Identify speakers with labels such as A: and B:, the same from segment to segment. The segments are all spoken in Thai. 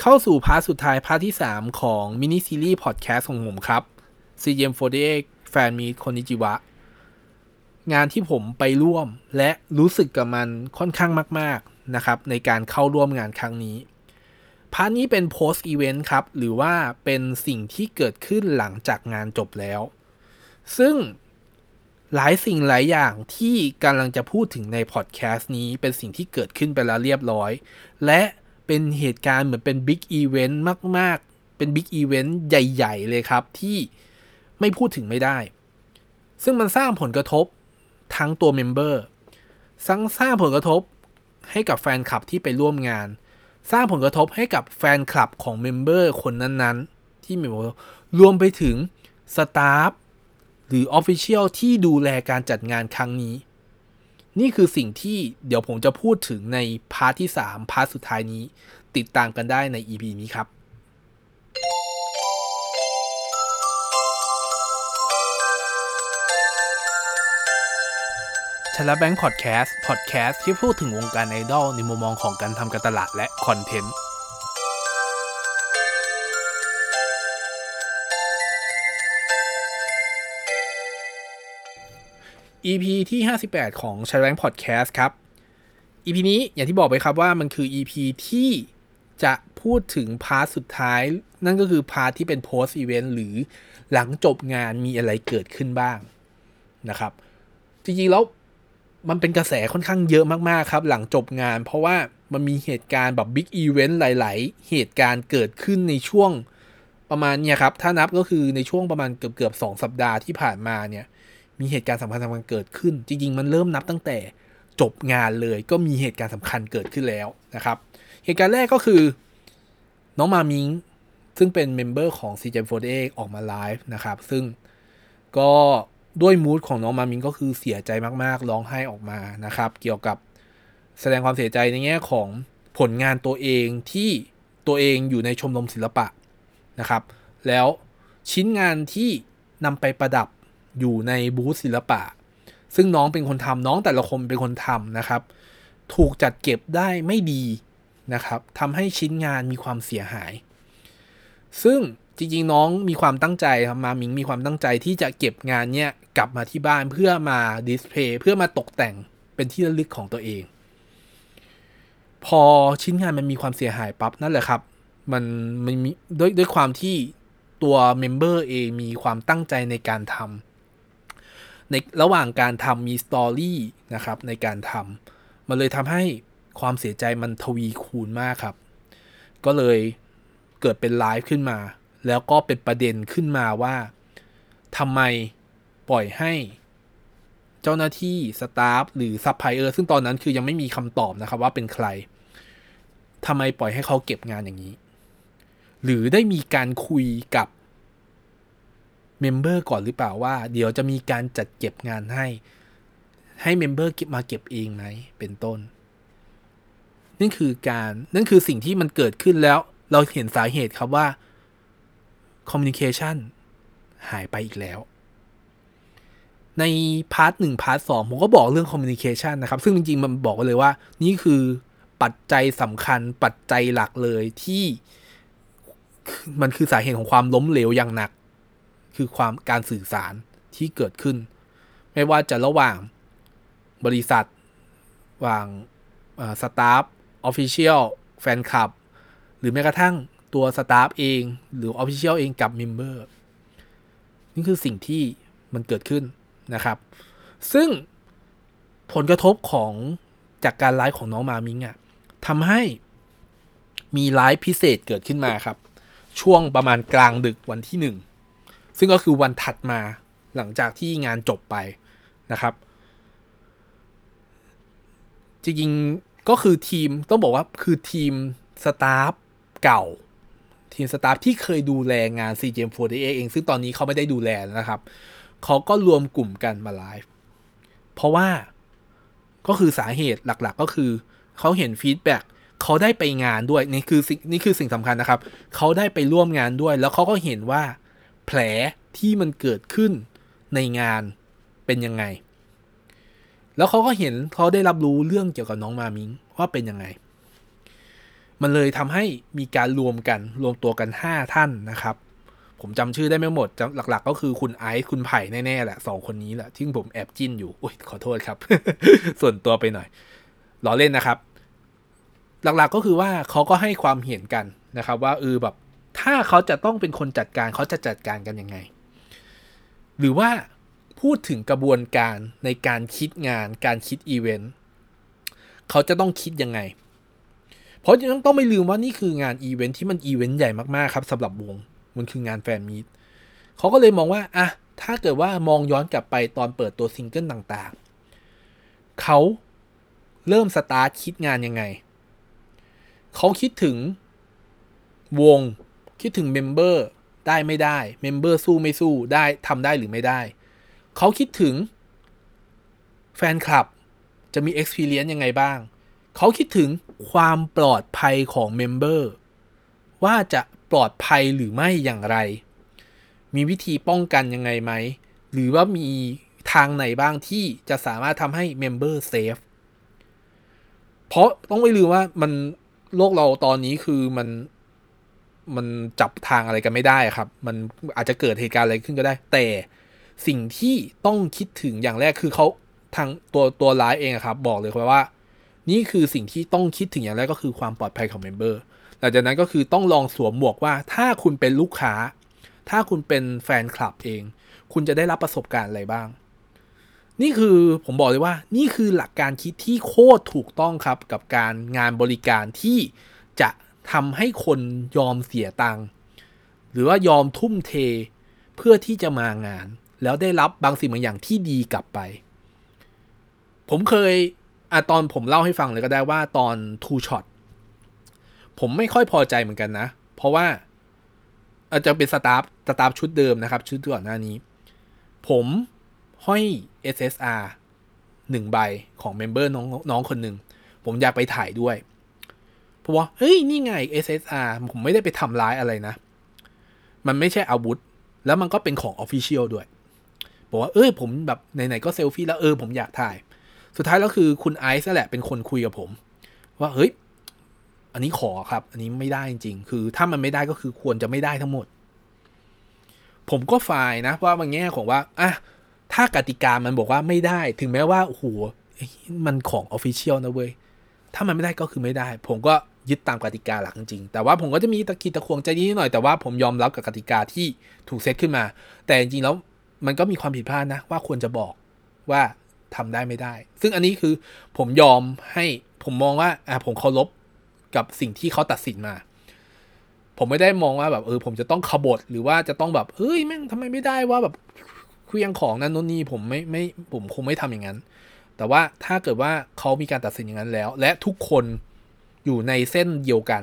A: เข้าสู่ part สุดท้าย part ที่ 3 ของ mini series พอดแคสต์ของผมครับ CGM48 Fanmeet Konichiwa งานที่ผมไปร่วมและรู้สึกกับมันค่อนข้างมาก ๆ นะครับ ในการเข้าร่วมงานครั้งนี้ part นี้เป็น post event ครับ หรือว่าเป็นสิ่งที่เกิดขึ้นหลังจากงานจบแล้ว ซึ่งหลายสิ่งหลายอย่างที่กำลังจะพูดถึงในพอดแคสต์นี้เป็นสิ่งที่เกิดขึ้นไปแล้วเรียบร้อย และ เป็นเหตุการณ์เหมือนเป็น big event มาก ๆ เป็น big event ใหญ่ ๆ เลยครับ ที่ไม่พูดถึงไม่ได้ ซึ่งมันสร้างผลกระทบทั้งตัว member สร้างสร้างผลกระทบให้กับแฟนคลับที่ไปร่วมงาน สร้างผลกระทบให้กับแฟนคลับของ member คนนั้นๆ ที่มีรวมไปถึง staff หรือ official ที่ดูแลการจัดงานครั้งนี้ นี่คือสิ่งที่เดี๋ยวผมจะพูดถึงใน part ที่ 3 part สุดท้ายนี้ ติดตามกันได้ใน EP นี้ครับ ชลแบงค์พอดแคสต์พอดแคสต์ที่พูดถึงวงการไอดอลในมุมมองของการทำการตลาดและ content EP ที่ 58 ของ c h a l e n g Podcast ครับ EP นี้อย่างที่บอกไปครับว่ามันคือ EP ที่จะพูดถึง part สุดท้าย นั่นก็คือ part ที่เป็น post event หรือหลังจบงานมีอะไรเกิดขึ้นบ้างนะครับ จริงๆแล้วมันเป็นกระแสค่อนข้างเยอะมากๆครับ หลังจบงาน เพราะว่ามันมีเหตุการณ์แบบ big event หลาย ๆ เหตุการณ์เกิดขึ้นในช่วงประมาณเนี่ยครับ ถ้านับก็คือในช่วงประมาณเกือบๆสองสัปดาห์ที่ผ่านมาเนี่ย มีเหตุการณ์สำคัญสำคัญเกิดขึ้น จริง ๆ มันเริ่มนับตั้งแต่จบงานเลยก็มีเหตุการณ์สำคัญเกิดขึ้นแล้วนะครับ เหตุการณ์แรกก็คือ น้องมามิงซึ่งเป็นเมมเบอร์ของ c j 4 a ออกมาไลฟ์นะครับ ซึ่งก็ด้วยมูดของน้องมามิงก็คือเสียใจมากๆร้องไห้ออกมานะครับ เกี่ยวกับแสดงความเสียใจในแง่ของผลงานตัวเองที่ตัวเองอยู่ในชมรมศิลปะนะครับ แล้วชิ้นงานที่นำไปประดับ อยู่ในบูธศิลปะ ซึ่งน้องเป็นคนทำน้องแต่ละคนเป็นคนทำนะครับ ถูกจัดเก็บได้ไม่ดีนะครับทำให้ชิ้นงานมีความเสียหาย ซึ่งจริงๆน้องมีความตั้งใจครับมามิงมีความตั้งใจที่จะเก็บงานเนี้ยกลับมาที่บ้านเพื่อมาดิสเพย์เพื่อมาตกแต่งเป็นที่ระลึกของตัวเอง พอชิ้นงานมันมีความเสียหายปั๊บนั่นแหละครับ มันมันมีด้วยด้วยความที่ตัวเมมเบอร์เองมีความตั้งใจในการทำ ในระหว่างการทำมีสตอรี่นะครับในการทำมันเลยทำให้ความเสียใจมันทวีคูณมากครับ ก็เลยเกิดเป็นไลฟ์ขึ้นมา แล้วก็เป็นประเด็นขึ้นมาว่าทำไมปล่อยให้เจ้าหน้าที่ staff หรือซัพพลายเออร์ซึ่งตอนนั้นคือยังไม่มีคำตอบนะครับว่าเป็นใครทำไมปล่อยให้เขาเก็บงานอย่างนี้ หรือได้มีการคุยกับ member ก่อนหรือเปล่าว่า เดี๋ยวจะมีการจัดเก็บงานให้ ให้ member เก็บมาเก็บเองไหมเป็นต้นนั่นคือการนั่นคือสิ่งที่มันเกิดขึ้นแล้ว เราเห็นสาเหตุครับว่า communicationหายไปอีกแล้ว ใน part หนึ่ง part สองผมก็บอกเรื่อง communication นะครับ ซึ่งจริงๆ มันบอกเลยว่า นี่คือปัจจัยสำคัญปัจจัยหลักเลยที่ มันคือสาเหตุของความล้มเหลวอย่างหนัก คือความการสื่อสารที่เกิดขึ้น ไม่ว่าจะระหว่างบริษัทระหว่าง staff official แฟนคลับ หรือแม้กระทั่งตัว staff เอง หรือ official เองกับ member นี่คือสิ่งที่มันเกิดขึ้นนะครับ ซึ่งผลกระทบของจากการไลฟ์ของน้องมามิงอ่ะทำให้มีไลฟ์พิเศษเกิดขึ้นมาครับ ช่วงประมาณกลางดึกวันที่หนึ่ง ซึ่งก็คือวันถัดมาหลังจากที่งานจบไปนะครับ จริงๆก็คือทีมต้องบอกว่าคือทีม staff เก่า ทีม staff ที่เคยดูแลงาน CGM48 เอง ซึ่งตอนนี้เขาไม่ได้ดูแลนะครับเขาก็รวมกลุ่มกันมาไลฟ์เพราะว่าก็คือสาเหตุหลักๆ ก็คือเขาเห็น feedback เขาได้ไปงานด้วย นี่คือนี่คือสิ่งสำคัญนะครับ เขาได้ไปร่วมงานด้วย แล้วเขาก็เห็นว่า แผลที่มันเกิดขึ้นในงานเป็นยังไง แล้วเขาก็เห็นเขาได้รับรู้เรื่องเกี่ยวกับน้องมามิงว่าเป็นยังไง มันเลยทำให้มีการรวมกันรวมตัวกัน 5 ท่านนะครับ ผมจำชื่อได้ไม่หมดหลัก ๆ ก็คือคุณไอซ์คุณไผ่แน่ๆแหละสองคนนี้แหละที่ผมแอบจิ้นอยู่อุ้ยขอโทษครับ ส่วนตัวไปหน่อยล้อเล่นนะครับ หลักๆก็คือว่าเขาก็ให้ความเห็นกันนะครับ ว่าเออแบบ ถ้าเขาจะต้องเป็นคนจัดการเขาจะจัดการกันยังไง หรือว่าพูดถึงกระบวนการในการคิดงานการคิดอีเวนต์เขาจะต้องคิดยังไง เพราะยังต้องไม่ลืมว่านี่คืองานอีเวนต์ที่มันอีเวนต์ใหญ่มากๆครับสำหรับวงมันคืองาน fan meet เขาก็เลยมองว่าอะถ้าเกิดว่ามองย้อนกลับไปตอนเปิดตัวซิงเกิลต่างๆ เขาเริ่มสตาร์ทคิดงานยังไง เขาคิดถึงวง คิดถึง member ได้ไม่ได้ member สู้ไม่สู้ได้ทำได้หรือไม่ได้ เขาคิดถึงแฟนคลับจะมี Experience ยังไงบ้าง เขาคิดถึงความปลอดภัยของ member ว่าจะปลอดภัยหรือไม่อย่างไร มีวิธีป้องกันยังไงไหม หรือว่ามีทางไหนบ้างที่จะสามารถทำให้ member safeเพราะต้องไม่ลืมว่ามันโลกเราตอนนี้คือมัน มันจับทางอะไรกันไม่ได้ครับ มันอาจจะเกิดเหตุการณ์อะไรขึ้นก็ได้ แต่สิ่งที่ต้องคิดถึงอย่างแรกคือเขาทางตัวตัวร้ายเองครับ บอกเลยว่า นี่คือสิ่งที่ต้องคิดถึงอย่างแรกก็คือความปลอดภัยของเมมเบอร์หลังจากนั้นก็คือต้องลองสวมหมวกว่าถ้าคุณเป็นลูกค้า ถ้าคุณเป็นแฟนคลับเอง คุณจะได้รับประสบการณ์อะไรบ้าง นี่คือผมบอกเลยว่า นี่คือหลักการคิดที่โคตรถูกต้องครับ กับการงานบริการที่จะ ทำให้คนยอมเสียตังค์หรือว่ายอมทุ่มเทเพื่อที่จะมางาน แล้วได้รับบางสิ่งบางอย่างที่ดีกลับไป ผมเคยอะตอนผมเล่าให้ฟังเลยก็ได้ว่าตอน Two Shot ผมไม่ค่อยพอใจเหมือนกันนะ เพราะว่าอาจจะเป็นสตาฟstaff ชุดเดิมนะครับ ชุดก่อนหน้านี้ ผมห้อย SSR หนึ่งใบของ member น้องน้องคนหนึ่ง ผมอยากไปถ่ายด้วย เพราะว่าเฮ้ยนี่ไง SSR ผมไม่ได้ไปทำร้ายอะไรนะ มันไม่ใช่อาวุธ แล้วมันก็เป็นของ official ด้วยบอกว่าเอ้ยผมแบบไหนๆก็เซลฟี่แล้วเออผมอยากถ่าย สุดท้ายแล้วคือคุณไอซ์แหละเป็นคนคุยกับผม ว่าเฮ้ยอันนี้ขอครับ อันนี้ไม่ได้จริงๆ คือถ้ามันไม่ได้ก็คือควรจะไม่ได้ทั้งหมด ผมก็ฝ่ายนะว่าบางแง่ของว่าอะถ้ากติกามันบอกว่าไม่ได้ ถึงแม้ว่าโอ้โหมันของออฟฟิเชียลนะเว้ย ถ้ามันไม่ได้ก็คือไม่ได้ ผมก็ ยึดตามกติกาหลักจริงๆ แต่ว่าผมก็จะมีตะกีตะควงใจนิดหน่อย แต่ว่าผมยอมรับกับกติกาที่ถูกเซตขึ้นมา แต่จริงๆแล้วมันก็มีความผิดพลาดนะ ว่าควรจะบอกว่าทำได้ไม่ได้ ซึ่งอันนี้คือผมยอมให้ผมมองว่าอะผมเคารพกับสิ่งที่เขาตัดสินมา ผมไม่ได้มองว่าแบบเออผมจะต้องขบฏหรือว่าจะต้องแบบเฮ้ยแม่งทำไมไม่ได้ว่าแบบเคลียงของนั้นโน่นนี่ผมไม่ไม่ผมคงไม่ทำอย่างนั้น แต่ว่าถ้าเกิดว่าเขามีการตัดสินอย่างนั้นแล้ว และทุกคน อยู่ในเส้นเดียวกัน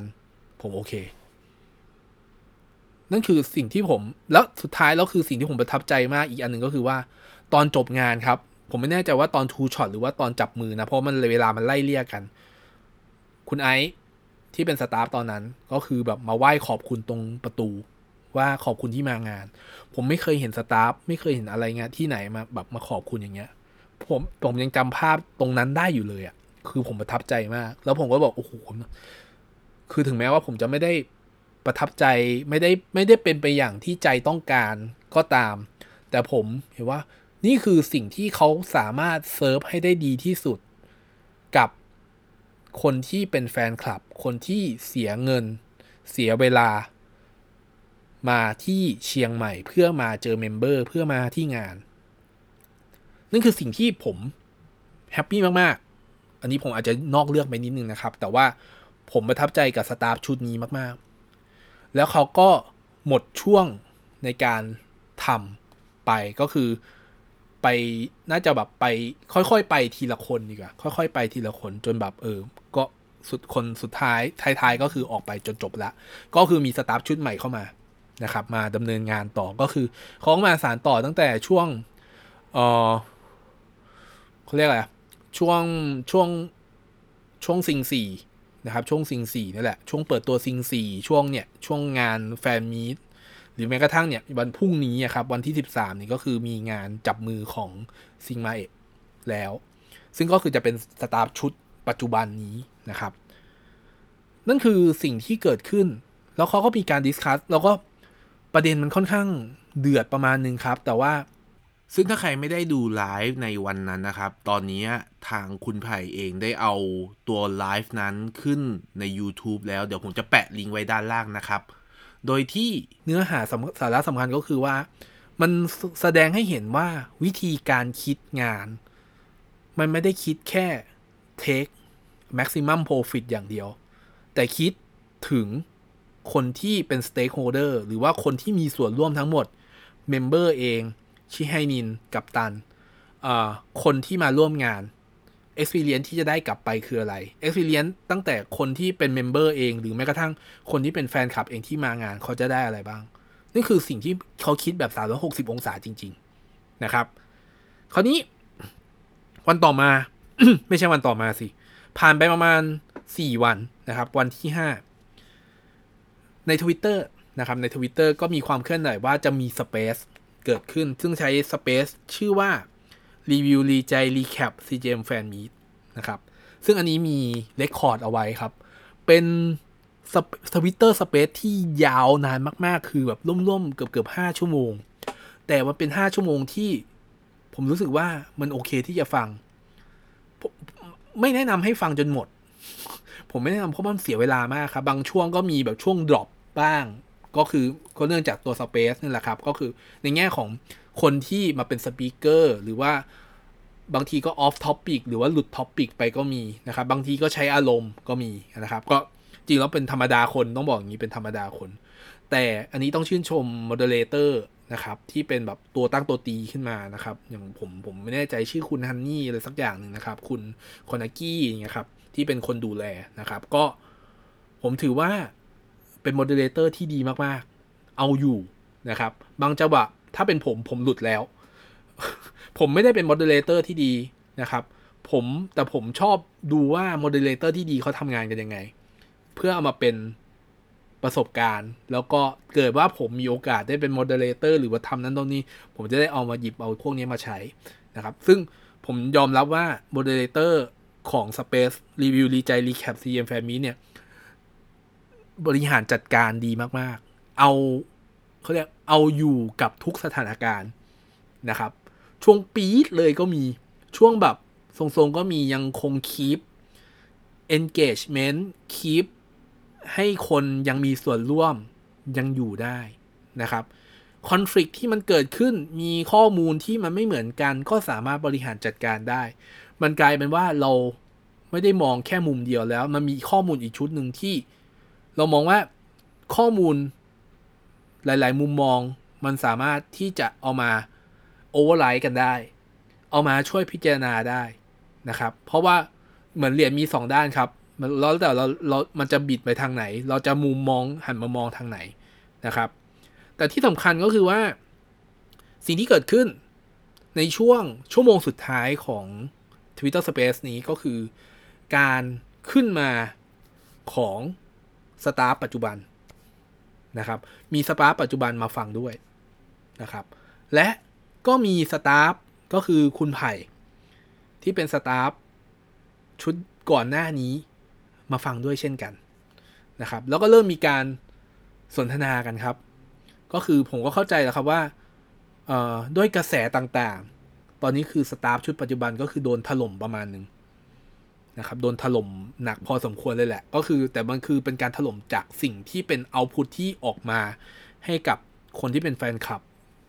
A: ผมโอเค นั่นคือสิ่งที่ผม แล้วสุดท้ายแล้วคือสิ่งที่ผมประทับใจมากอีกอันหนึ่งก็คือว่า ตอนจบงานครับ ผมไม่แน่ใจว่าตอน two-shot หรือว่าตอนจับมือนะ เพราะมันเวลามันไล่เลี่ยกัน คุณไอซ์ที่เป็น staff ตอนนั้นก็คือแบบมาไหว้ขอบคุณตรงประตูว่าขอบคุณที่มางาน ผมไม่เคยเห็น staff ไม่เคยเห็นอะไรเงี้ยที่ไหนมาแบบมาขอบคุณอย่างเงี้ย ผมผมยังจำภาพตรงนั้นได้อยู่เลยอะ คือผมประทับใจมาก แล้วผมก็บอกโอ้โหคือถึงแม้ว่าผมจะไม่ได้ประทับใจไม่ได้ไม่ได้เป็นไปอย่างที่ใจต้องการก็ตาม แต่ผมเห็นว่านี่คือสิ่งที่เขาสามารถเซิร์ฟให้ได้ดีที่สุด กับคนที่เป็นแฟนคลับ คนที่เสียเงิน เสียเวลา มาที่เชียงใหม่ เพื่อมาเจอ member เพื่อมาที่งาน นั่นคือสิ่งที่ผม happy มาก อันนี้ผมอาจจะนอกเรื่องไปนิดนึงนะครับ แต่ว่าผมประทับใจกับ staff ชุดนี้มากๆ แล้วเขาก็หมดช่วงในการทำไปก็คือไปน่าจะแบบไปค่อยๆ ไปทีละคนดีกว่าค่อย ๆ ไปทีละคนจนแบบเออ ก็สุดคนสุดท้ายท้ายๆก็คือออกไปจนจบละก็คือมีสตาฟชุดใหม่เข้ามานะครับ มาดำเนินงานต่อก็คือเขามาสารต่อตั้งแต่ช่วงเออเขาเรียกอะไร ช่วงช่วงช่วงซิงสี่นะครับ ช่วงซิงสี่นี่แหละ ช่วงเปิดตัวซิงสี่ช่วงเนี่ยช่วงงาน fan meet หรือแม้กระทั่งเนี่ยวันพรุ่งนี้ครับวันที่ 13นี่ก็คือมีงานจับมือของซิงมาเอะแล้ว ซึ่งก็คือจะเป็น staff ชุดปัจจุบันนี้นะครับ นั่นคือสิ่งที่เกิดขึ้น แล้วเขาก็มีการ discuss แล้วก็ประเด็นมันค่อนข้างเดือดประมาณนึงครับ แต่ว่า
B: ซึ่งถ้าใครไม่ได้ดูไลฟ์ในวันนั้นนะครับ ตอนนี้ทางคุณไผ่เองได้เอาตัวไลฟ์นั้นขึ้นใน YouTube แล้วเดี๋ยวผมจะแปะลิงก์ไว้ด้านล่างนะครับ โดยที่
A: เนื้อหาสสาระสำคัญก็คือว่า มันแสดงให้เห็นว่าวิธีการคิดงาน มันไม่ได้คิดแค่ take maximum profit อย่างเดียว แต่คิดถึงคนที่เป็น stakeholder หรือว่าคนที่มีส่วนร่วมทั้งหมด member เอง ชิไฮนินกับตันคนที่มาร่วมงาน experience ที่จะได้กลับไปคืออะไร experience ตั้งแต่คนที่เป็น member เอง หรือแม้กระทั่งคนที่เป็นแฟนคลับเองที่มางานเขาจะได้อะไรบ้าง นี่คือสิ่งที่เขาคิดแบบ 360 องศาจริง ๆ นะครับ คราวนี้วันต่อมา ไม่ใช่วันต่อมาสิ ผ่านไปประมาณ 4 วันนะครับ วันที่ 5 ใน Twitter นะครับใน Twitter ก็มีความเคลื่อนไหวว่าจะมี Space เกิดขึ้น ซึ่งใช้ Space ชื่อว่ารีวิวรีใจรีแคป CGM Fan Meet นะครับ ซึ่งอันนี้มี record เอาไว้ครับ เป็น Twitter Space ที่ยาวนานมาก ๆ คือแบบร่วมๆ เกือบเกือบห้าชั่วโมง แต่มันเป็นห้าชั่วโมงที่ผมรู้สึกว่ามันโอเคที่จะฟัง ไม่แนะนำให้ฟังจนหมด ผมไม่แนะนำเพราะมันเสียเวลามากครับ บางช่วงก็มีแบบช่วง drop บ้าง ก็คือก็เนื่องจากตัว space นี่แหละครับ ก็คือในแง่ของคนที่มาเป็น speaker หรือว่าบางทีก็ off topic หรือว่าหลุด topic ไปก็มีนะครับ บางทีก็ใช้อารมณ์ก็มีนะครับ ก็จริงแล้วเป็นธรรมดาคนต้องบอกอย่างนี้เป็นธรรมดาคน แต่อันนี้ต้องชื่นชม moderator นะครับที่เป็นแบบตัวตั้งตัวตีขึ้นมานะครับ อย่างผมผมไม่แน่ใจชื่อคุณฮันนี่อะไรสักอย่างหนึ่งนะครับ คุณคอนากี้อย่างเงี้ยครับที่เป็นคนดูแลนะครับ ก็ผมถือว่า เป็น moderator ที่ดีมากๆ เอาอยู่นะครับ บางจังหวะถ้าเป็นผมผมหลุดแล้ว ผมไม่ได้เป็น moderator ที่ดีนะครับ ผมแต่ผมชอบดูว่า moderator ที่ดีเขาทำงานกันยังไง เพื่อเอามาเป็นประสบการณ์ แล้วก็เกิดว่าผมมีโอกาสได้เป็น moderator หรือว่าทำหน้าที่ตรงนี้ ผมจะได้เอามาหยิบเอาพวกนี้มาใช้นะครับ ซึ่งผมยอมรับว่า moderator ของ Space Review รีใจ Recap CM Fan Meet เนี่ย บริหารจัดการดีมากๆ เอาเขาเรียกเอาอยู่กับทุกสถานการณ์นะครับ ช่วงปี๊ดเลยก็มีช่วงแบบทรงๆก็มียังคงคีป engagement คีปให้คนยังมีส่วนร่วมยังอยู่ได้นะครับคอน FLICT ที่มันเกิดขึ้นมีข้อมูลที่มันไม่เหมือนกัน ก็สามารถบริหารจัดการได้ มันกลายเป็นว่าเราไม่ได้มองแค่มุมเดียวแล้ว มันมีข้อมูลอีกชุดหนึ่งที่ เรามองว่าข้อมูลหลาย ๆ มุมมองมันสามารถที่จะเอามาโอเวอร์ไลท์กันได้ เอามาช่วยพิจารณาได้นะครับ เพราะว่าเหมือนเหรียญมีสองด้านครับแล้วแต่เราเรามันจะบิดไปทางไหน เราจะมุมมองหันมามองทางไหนนะครับ แต่ที่สำคัญก็คือว่า สิ่งที่เกิดขึ้นในช่วงชั่วโมงสุดท้ายของ Twitter Space นี้ก็คือ การขึ้นมาของ สตาฟปัจจุบันนะครับ มีสตาฟปัจจุบันมาฟังด้วยนะครับ และก็มีสตาฟก็คือคุณไผ่ที่เป็นสตาฟชุดก่อนหน้านี้มาฟังด้วยเช่นกันนะครับ แล้วก็เริ่มมีการสนทนากันครับ ก็คือผมก็เข้าใจแล้วครับว่าด้วยกระแสต่างๆ ตอนนี้คือสตาฟชุดปัจจุบันก็คือโดนถล่มประมาณหนึ่ง นะครับโดนถล่มหนักพอสมควรเลยแหละ ก็คือแต่มันคือเป็นการถล่มจากสิ่งที่เป็นเอาพุทที่ออกมาให้กับคนที่เป็นแฟนคลับ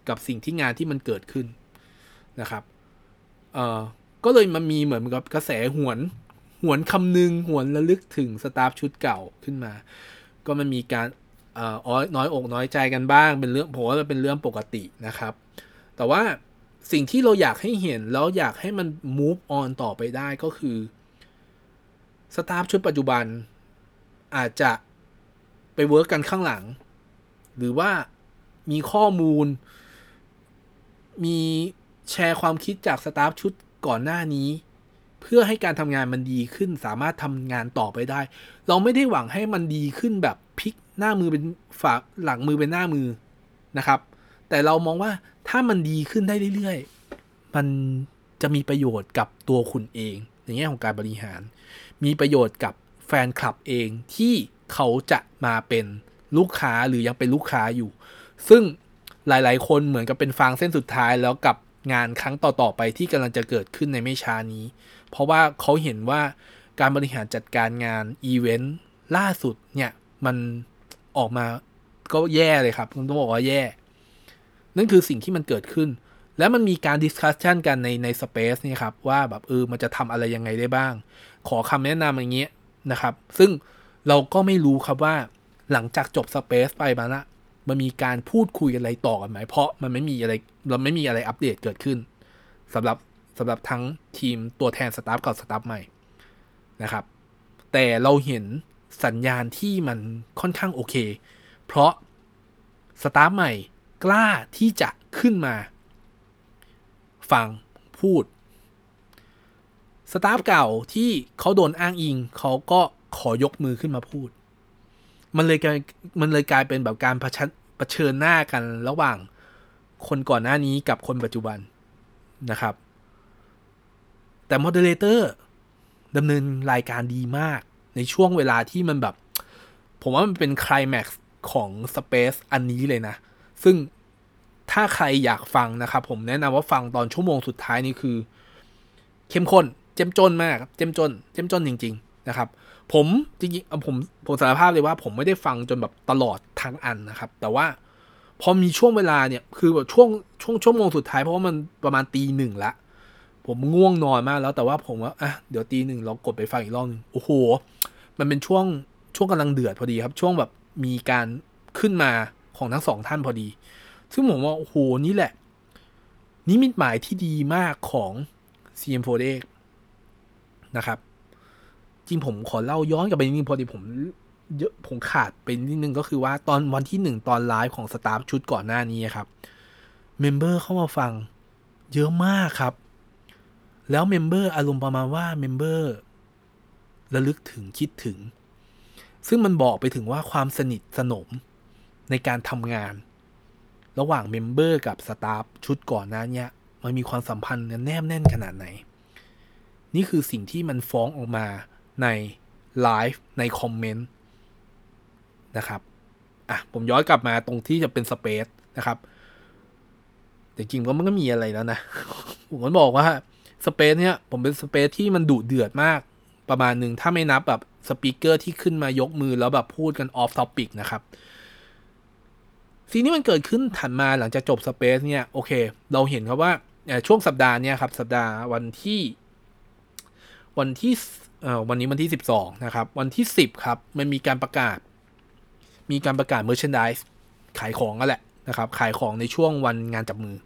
A: กับสิ่งที่งานที่มันเกิดขึ้นนะครับเอ่อก็เลยมันมีเหมือนกับกระแสหวนหวนคำนึงหวนระลึกถึง staff ชุดเก่าขึ้นมา ก็มันมีการเอ่อน้อยอกน้อยใจกันบ้างเป็นเรื่องผมว่าเป็นเรื่องปกตินะครับ แต่ว่าสิ่งที่เราอยากให้เห็นแล้วอยากให้มัน move on ต่อไปได้ก็คือ staff ชุดปัจจุบัน อาจจะไป work กันข้างหลัง หรือว่ามีข้อมูล มีแชร์ความคิดจากสตาฟชุดก่อนหน้านี้ เพื่อให้การทำงานมันดีขึ้น สามารถทำงานต่อไปได้ เราไม่ได้หวังให้มันดีขึ้นแบบพลิกหน้ามือเป็นฝาหลังมือเป็นหน้ามือนะครับ แต่เรามองว่าถ้ามันดีขึ้นได้เรื่อยๆ มันจะมีประโยชน์กับตัวคุณเอง ในแง่ของการบริหาร มีประโยชน์กับแฟนคลับเองที่เขาจะมาเป็นลูกค้าหรือยังเป็นลูกค้าอยู่ ซึ่งหลายๆ คนเหมือนกับเป็นฟางเส้นสุดท้ายแล้วกับงานครั้งต่อๆไปที่กำลังจะเกิดขึ้นในไม่ช้านี้ เพราะว่าเขาเห็นว่าการบริหารจัดการงานอีเวนต์ล่าสุดเนี่ย มันออกมาก็แย่เลยครับต้องบอกว่าแย่ นั่นคือสิ่งที่มันเกิดขึ้น แล้วมันมีการ discussion กันในใน space นี่ครับว่าแบบเออมันจะทำอะไรยังไงได้บ้าง ขอคำแนะนำอย่างเงี้ยนะครับ ซึ่งเราก็ไม่รู้ครับว่าหลังจากจบสเปซไปมาละมันมีการพูดคุยอะไรต่อกันไหม เพราะมันไม่มีอะไรเราไม่มีอะไรอัปเดตเกิดขึ้นสำหรับสำหรับทั้งทีมตัวแทนสตาฟกับสตาฟใหม่นะครับ แต่เราเห็นสัญญาณที่มันค่อนข้างโอเค เพราะสตาฟใหม่กล้าที่จะขึ้นมา ฟังพูด staff เก่าที่เขาโดนอ้างอิง เขาก็ขอยกมือขึ้นมาพูด มันเลยกลายมันเลยกลายเป็นแบบการประชันเผชิญหน้ากันระหว่างคนก่อนหน้านี้กับคนปัจจุบันนะครับ แต่ moderator ดำเนินรายการดีมาก ในช่วงเวลาที่มันแบบ ผมว่ามันเป็นคลายแม็กซ์ของ space อันนี้เลยนะ ซึ่ง ถ้าใครอยากฟังนะครับ ผมแนะนำว่าฟังตอนชั่วโมงสุดท้ายนี่คือ เข้มข้น เจ้มจนมากเจ้มจน เจ้มจนจริง ๆ นะครับ ผมจริงๆผมผมสารภาพเลยว่า ผมไม่ได้ฟังจนแบบตลอดทั้งอันนะครับ แต่ว่าพอมีช่วงเวลาเนี่ยคือแบบช่วงช่วงชั่วโมงสุดท้ายเพราะว่ามันประมาณตีหนึ่งละผมง่วงนอนมากแล้วแต่ว่าผมว่าอะเดี๋ยวตีหนึ่งเรากดไปฟังอีกรอบหนึงโอ้โห มันเป็นช่วงช่วงกำลังเดือดพอดีครับ ช่วงแบบมีการขึ้นมาของทั้งสองท่านพอดี ซึ่งผมว่า โอ้โห นี่แหละ นิมิตหมายที่ดีมากของ CGM48 นะครับ จริงผมขอเล่าย้อนกลับไปนิดนึงพอดีผมเยอะผมขาดไปนิดนึงก็คือว่าตอนวันที่หนึ่งตอนไลฟ์ของ staff ชุดก่อนหน้านี้ครับ member เข้ามาฟังเยอะมากครับ แล้ว member อารมณ์ประมาณว่า memberระลึกถึงคิดถึง ซึ่งมันบอกไปถึงว่าความสนิทสนมในการทำงาน ระหว่าง member กับ staff ชุดก่อนหน้านี้มันมีความสัมพันธ์แนบแน่นขนาดไหน นี่คือสิ่งที่มันฟ้องออกมาในไลฟ์ใน comment นะครับอะผมย้อนกลับมาตรงที่จะเป็น space นะครับแต่จริงก็มันก็มีอะไรแล้วนะ ผมก็บอกว่า space เนี่ย ผมเป็น space ที่มันดุเดือดมากประมาณหนึ่งถ้าไม่นับแบบ speaker ที่ขึ้นมายกมือแล้วแบบพูดกัน off topic นะครับ สิ่งที่มันเกิดขึ้นถัดมาหลังจากจบ space เนี่ยโอเค เราเห็นครับว่าช่วงสัปดาห์เนี่ยครับสัปดาห์วันที่ วันที่วันนี้วันที่ 12 นะครับ วันที่ 10 ครับ มันมีการประกาศ มีการประกาศ merchandise ขายของกันแหละนะครับ ขายของในช่วงวันงานจับมือ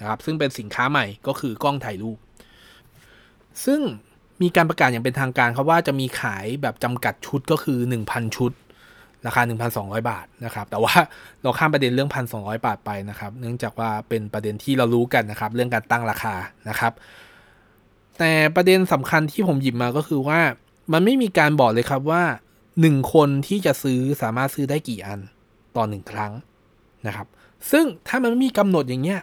A: นะครับ ซึ่งเป็นสินค้าใหม่ก็คือกล้องถ่ายรูป ซึ่งมีการประกาศอย่างเป็นทางการครับว่าจะมีขายแบบจำกัดชุดก็คือ 1,000 ชุด ราคา 1,200 บาทนะครับ แต่ว่าเราข้ามประเด็นเรื่อง 1,200 บาทไปนะครับ เนื่องจากว่าเป็นประเด็นที่เรารู้กันนะครับ เรื่องการตั้งราคานะครับ แต่ประเด็นสำคัญที่ผมหยิบมาก็คือว่ามันไม่มีการบอกเลยครับว่า 1 คนที่จะซื้อสามารถซื้อได้กี่อันต่อหนึ่งครั้งนะครับ ซึ่งถ้ามันไม่มีกำหนดอย่างเงี้ย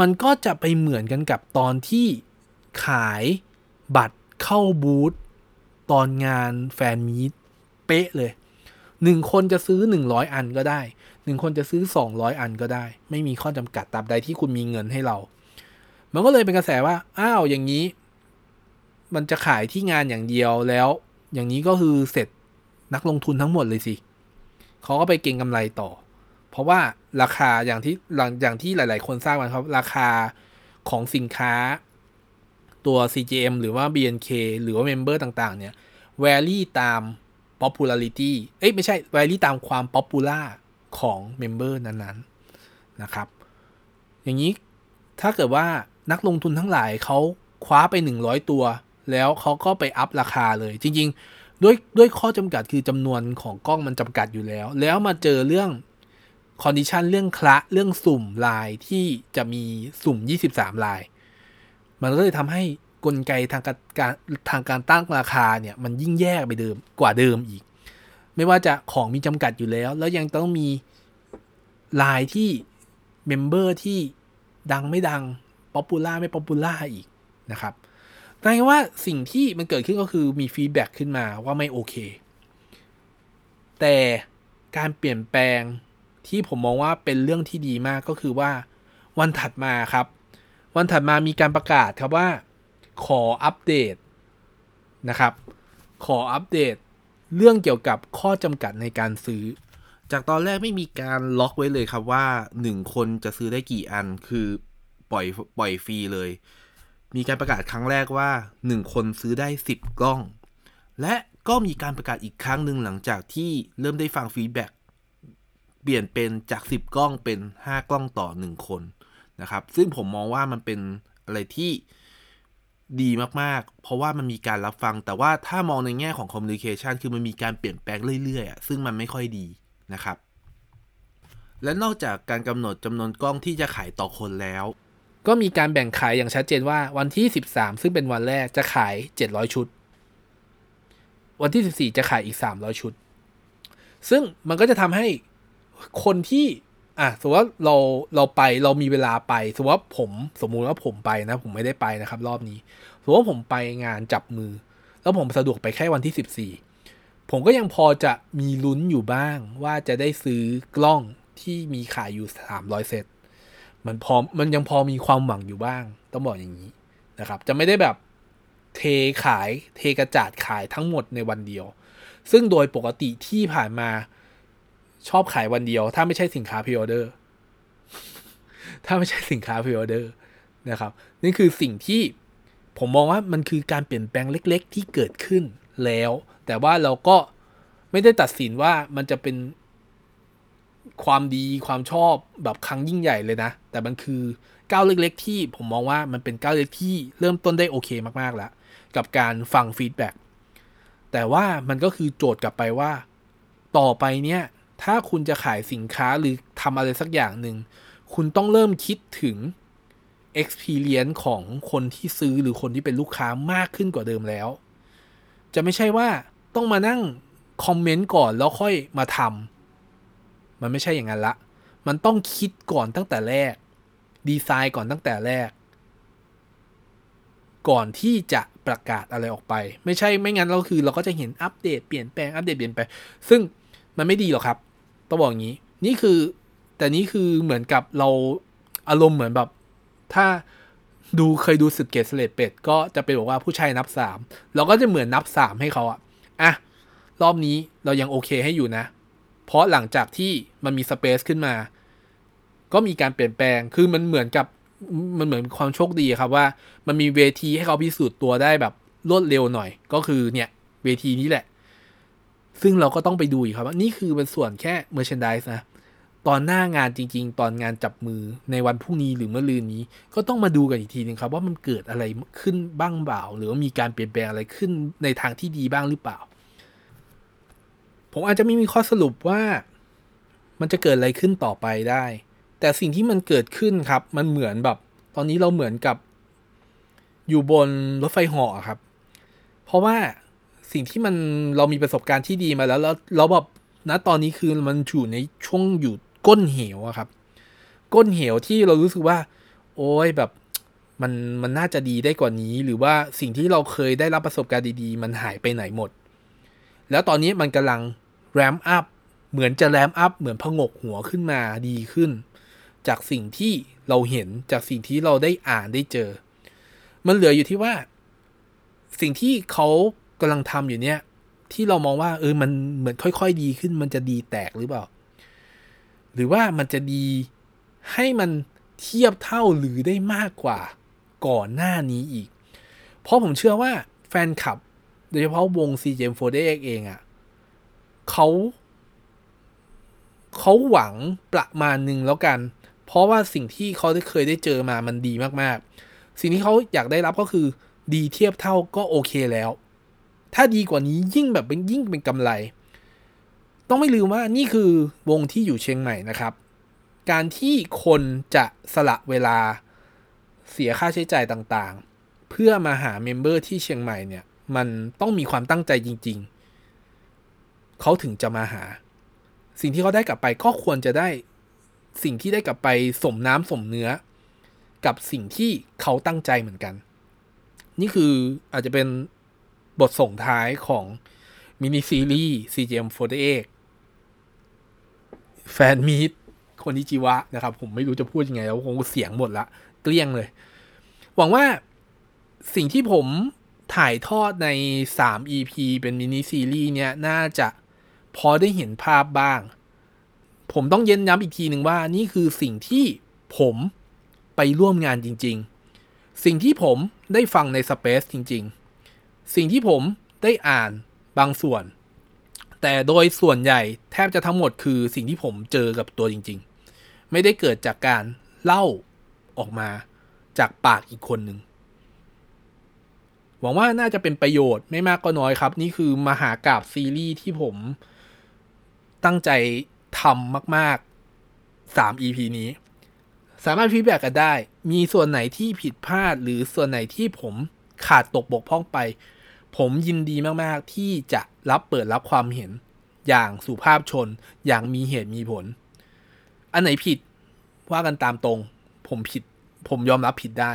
A: มันก็จะไปเหมือนกันกับตอนที่ขายบัตรเข้าบูธตอนงานแฟนมีตเป๊ะเลย หนึ่งคนจะซื้อหนึ่งร้อยอันก็ได้หนึ่งคนจะซื้อสองร้อยอันก็ได้ ไม่มีข้อจำกัดตราบใดที่คุณมีเงินให้เรา มันก็เลยเป็นกระแสว่าอ้าวอย่างนี้ มันจะขายที่งานอย่างเดียวแล้ว อย่างนี้ก็คือเสร็จนักลงทุนทั้งหมดเลยสิเขาก็ไปเก็งกำไรต่อ เพราะว่าราคาอย่างที่หลังอย่างที่หลาย ๆ คนทราบกันครับ ราคาของสินค้าตัว CGM หรือว่า BNK หรือว่า Member ต่าง ๆ เนี่ย vary ตาม popularity เอ้ยไม่ใช่ vary ตามความ popular ของ Member นั้นๆนะครับ อย่างนี้ถ้าเกิดว่านักลงทุนทั้งหลายเขาคว้าไป 100 ตัว แล้วเขาก็ไปอัพราคาเลย จริง ๆ ด้วยด้วยข้อจำกัดคือจำนวนของกล้องมันจำกัดอยู่แล้ว แล้วมาเจอเรื่องคอนดิชันเรื่องคละเรื่องสุ่มลายที่จะมีสุ่ม 23 ลาย มันก็เลยทำให้ กลไกทางการทางการตั้งราคาเนี่ยมันยิ่งแย่ไปเดิมกว่าเดิมอีก ไม่ว่าจะของมีจำกัดอยู่แล้ว แล้วยังต้องมีลายที่ member ที่ดังไม่ดัง popular ไม่ popular อีกนะครับกลายเป็นว่าสิ่งที่มันเกิดขึ้นก็คือมี feedback ขึ้นมาว่าไม่โอเค แต่การเปลี่ยนแปลงที่ผมมองว่าเป็นเรื่องที่ดีมากก็คือว่าวันถัดมาครับ วันถัดมามีการประกาศครับว่า ขออัปเดตนะครับ ขออัปเดตเรื่องเกี่ยวกับข้อจำกัดในการซื้อ
B: จากตอนแรกไม่มีการล็อกไว้เลยครับว่าหนึ่งคนจะซื้อได้กี่อันคือปล่อยปล่อยฟรีเลย มีการประกาศครั้งแรกว่าหนึ่งคนซื้อได้สิบกล้อง และก็มีการประกาศอีกครั้งหนึ่งหลังจากที่เริ่มได้ฟังฟีดแบ็กเปลี่ยนเป็นจากสิบกล้องเป็นห้ากล้องต่อหนึ่งคนนะครับ ซึ่งผมมองว่ามันเป็นอะไรที่ ดีมากๆ เพราะว่ามันมีการรับฟัง แต่ว่าถ้ามองในแง่ของคอมมิวนิเคชันคือมันมีการเปลี่ยนแปลงเรื่อยๆอซึ่งมันไม่ค่อยดีนะครับ และนอกจากการกำหนดจำนวนกล้องที่จะขายต่อคนแล้ว
A: ก็มีการแบ่งขายอย่างชัดเจนว่าวันที่ 13 ซึ่งเป็นวันแรกจะขาย 700 ชุด วันที่ 14 จะขายอีก 300 ชุด ซึ่งมันก็จะทำให้คนที่ อะสมมติว่าเราเราไปเรามีเวลาไปสมมติว่าผมสมมุติว่าผมไปนะ ผมไม่ได้ไปนะครับ รอบนี้สมมติว่าผมไปงานจับมือ แล้วผมสะดวกไปแค่วันที่14ผมก็ยังพอจะมีลุ้นอยู่บ้าง ว่าจะได้ซื้อกล้องที่มีขายอยู่300เซตมันพอมันยังพอมีความหวังอยู่บ้าง ต้องบอกอย่างนี้นะครับ จะไม่ได้แบบเทขายเทกระจาดขายทั้งหมดในวันเดียว ซึ่งโดยปกติที่ผ่านมา ชอบขายวันเดียว ถ้าไม่ใช่สินค้าพ r ออเดอร์ถ้าไม่ใช่สินค้า pre-order นะครับ นี่คือสิ่งที่ผมมองว่ามันคือการเปลี่ยนแปลงเล็ก ๆ ที่เกิดขึ้นแล้ว แต่ว่าเราก็ไม่ได้ตัดสินว่ามันจะเป็นความดีความชอบแบบครั้งยิ่งใหญ่เลยนะ แต่มันคือก้าวเล็ก ๆ ที่ผมมองว่ามันเป็นก้าวเล็กที่เริ่มต้นได้โอเคมากๆแล้ว กับการฟัง feedbackแต่ว่ามันก็คือโจทย์กลับไปว่า ต่อไปเนี่ย ถ้าคุณจะขายสินค้าหรือทำอะไรสักอย่างหนึ่ง คุณต้องเริ่มคิดถึง experience ของคนที่ซื้อหรือคนที่เป็นลูกค้ามากขึ้นกว่าเดิมแล้ว จะไม่ใช่ว่าต้องมานั่งคอมเมนต์ก่อนแล้วค่อยมาทำมันไม่ใช่อย่างนั้นละ มันต้องคิดก่อนตั้งแต่แรก ดีไซน์ก่อนตั้งแต่แรก ก่อนที่จะประกาศอะไรออกไป ไม่ใช่ไม่งั้นเราคือเราก็จะเห็นอัปเดตเปลี่ยนแปลงอัปเดตเปลี่ยนแปลงซึ่งมันไม่ดีหรอกครับ ต้องบอกอย่างนี้ นี่คือ แต่นี่คือเหมือนกับเราอารมณ์เหมือนแบบ ถ้าดูเคยดูสึกเกตสเลดเป็ดก็จะเป็นบอกว่าผู้ชายนับสามเราก็จะเหมือนนับสามให้เขาอะอะรอบนี้เรายังโอเคให้อยู่นะ เพราะหลังจากที่มันมีสเปซขึ้นมา ก็มีการเปลี่ยนแปลงคือมันเหมือนกับมันเหมือนความโชคดีครับว่า มันมีเวทีให้เขาพิสูจน์ตัวได้แบบรวดเร็วหน่อย ก็คือเนี่ย เวทีนี้แหละ ซึ่งเราก็ต้องไปดูอีกครับว่านี่คือเป็นส่วนแค่เมอร์ช n นดิสนะ ตอนหน้างานจริง ๆ ตอนงานจับมือในวันพรุ่งนี้หรือเมื่อลืนนี้ ก็ต้องมาดูกันอีกทีนึงครับว่ามันเกิดอะไรขึ้นบ้างเปล่า หรือว่ามีการเปลี่ยนแปลงอะไรขึ้นในทางที่ดีบ้างหรือเปล่า ผมอาจจะไม่มีข้อสรุปว่ามันจะเกิดอะไรขึ้นต่อไปได้ แต่สิ่งที่มันเกิดขึ้นครับ มันเหมือนแบบ ตอนนี้เราเหมือนกับอยู่บนรถไฟเหาะครับ เพราะว่า สิ่งที่มันเรามีประสบการณ์ที่ดีมาแล้ว แล้วเราแบบณตอนนี้คือมันอยู่ในช่วงอยู่ก้นเหวอะครับ ก้นเหวที่เรารู้สึกว่า โอ้ยแบบมันมันน่าจะดีได้กว่านี้ หรือว่าสิ่งที่เราเคยได้รับประสบการณ์ดีๆ มันหายไปไหนหมด แล้วตอนนี้มันกำลังแรมอัพเหมือนจะแรมอัพเหมือนพงกหัวขึ้นมาดีขึ้น จากสิ่งที่เราเห็นจากสิ่งที่เราได้อ่านได้เจอ มันเหลืออยู่ที่ว่า สิ่งที่เขา กำลังทำอยู่เนี่ย ที่เรามองว่า เออมันเหมือนค่อย ๆ ดีขึ้น มันจะดีแตกหรือเปล่า หรือว่ามันจะดีให้มันเทียบเท่าหรือได้มากกว่าก่อนหน้านี้อีก เพราะผมเชื่อว่าแฟนคลับ โดยเฉพาะวง CGM48 เองอะ่ะเขาเขาหวังประมาณหนึ่งแล้วกัน เพราะว่าสิ่งที่เขาได้เคยได้เจอมามันดีมากๆ สิ่งที่เขาอยากได้รับก็คือดีเทียบเท่าก็โอเคแล้ว ถ้าดีกว่านี้ยิ่งแบบเป็นยิ่งเป็นกำไร ต้องไม่ลืมว่านี่คือวงที่อยู่เชียงใหม่นะครับ การที่คนจะสละเวลาเสียค่าใช้จ่ายต่างๆ เพื่อมาหาเมมเบอร์ที่เชียงใหม่เนี่ย มันต้องมีความตั้งใจจริง ๆ เขาถึงจะมาหา สิ่งที่เขาได้กลับไปก็ควรจะได้สิ่งที่ได้กลับไปสมน้ำสมเนื้อ กับสิ่งที่เขาตั้งใจเหมือนกัน นี่คืออาจจะเป็น บทส่งท้ายของมินิซีรีส์ CGM48 แฟนมีดคนนิจิวะนะครับ ผมไม่รู้จะพูดยังไง แล้วคงเสียงหมดละ เกลี้ยงเลย หวังว่าสิ่งที่ผมถ่ายทอดใน 3 EP เป็นมินิซีรีส์เนี่ย น่าจะพอได้เห็นภาพบ้าง ผมต้องเย็นย้ำอีกทีหนึ่งว่านี่คือสิ่งที่ผมไปร่วมงานจริง ๆ สิ่งที่ผมได้ฟังในสเปซจริง ๆ สิ่งที่ผมได้อ่านบางส่วน แต่โดยส่วนใหญ่แทบจะทั้งหมดคือสิ่งที่ผมเจอกับตัวจริง ๆ ไม่ได้เกิดจากการเล่าออกมาจากปากอีกคนหนึ่งหวังว่าน่าจะเป็นประโยชน์ไม่มากก็น้อยครับ นี่คือมหากราบซีรีส์ที่ผมตั้งใจทำมากๆ 3 EP นี้ สามารถฟีดแบ็กกันได้ มีส่วนไหนที่ผิดพลาด หรือส่วนไหนที่ผมขาดตกบกพร่องไป ผมยินดีมากๆ ที่จะรับเปิดรับความเห็น อย่างสุภาพชน อย่างมีเหตุมีผล อันไหนผิดว่ากันตามตรง ผมผิด ผมยอมรับผิดได้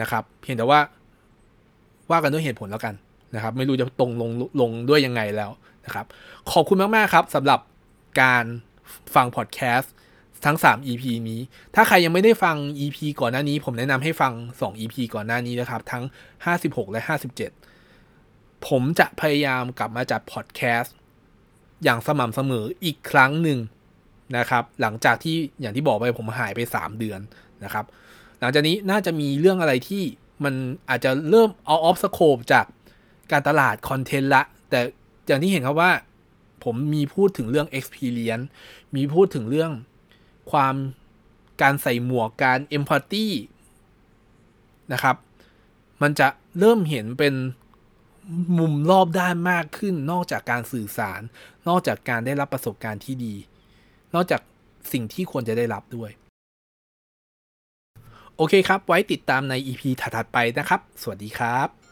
A: นะครับ เพียงแต่ว่าว่ากันด้วยเหตุผลแล้วกันนะครับ ไม่รู้จะตรงลงลงด้วยยังไงแล้วนะครับ ขอบคุณมาก ๆ ครับสำหรับการฟังพอดแคสต์ทั้ง 3 EP นี้ ถ้าใครยังไม่ได้ฟัง EP ก่อนหน้านี้ ผมแนะนำให้ฟัง 2 EP ก่อนหน้านี้นะครับ ทั้ง 56 และ 57 ผมจะพยายามกลับมาจัดพอดแคสต์อย่างสม่ำเสมออีกครั้งหนึ่งนะครับ หลังจากที่อย่างที่บอกไปผมหายไป 3 เดือนนะครับ หลังจากนี้น่าจะมีเรื่องอะไรที่มันอาจจะเริ่มเอาออฟสโคปจากการตลาดคอนเทนต์ละ แต่อย่างที่เห็นครับว่า ผมมีพูดถึงเรื่อง experience มีพูดถึงเรื่องความการใส่หมวกการ empathy นะครับ มันจะเริ่มเห็นเป็น มุมรอบด้านมากขึ้น นอกจากการสื่อสาร นอกจากการได้รับประสบการณ์ที่ดี นอกจากสิ่งที่ควรจะได้รับด้วย โอเคครับ ไว้ติดตามใน EP ถัดๆไปนะครับ สวัสดีครับ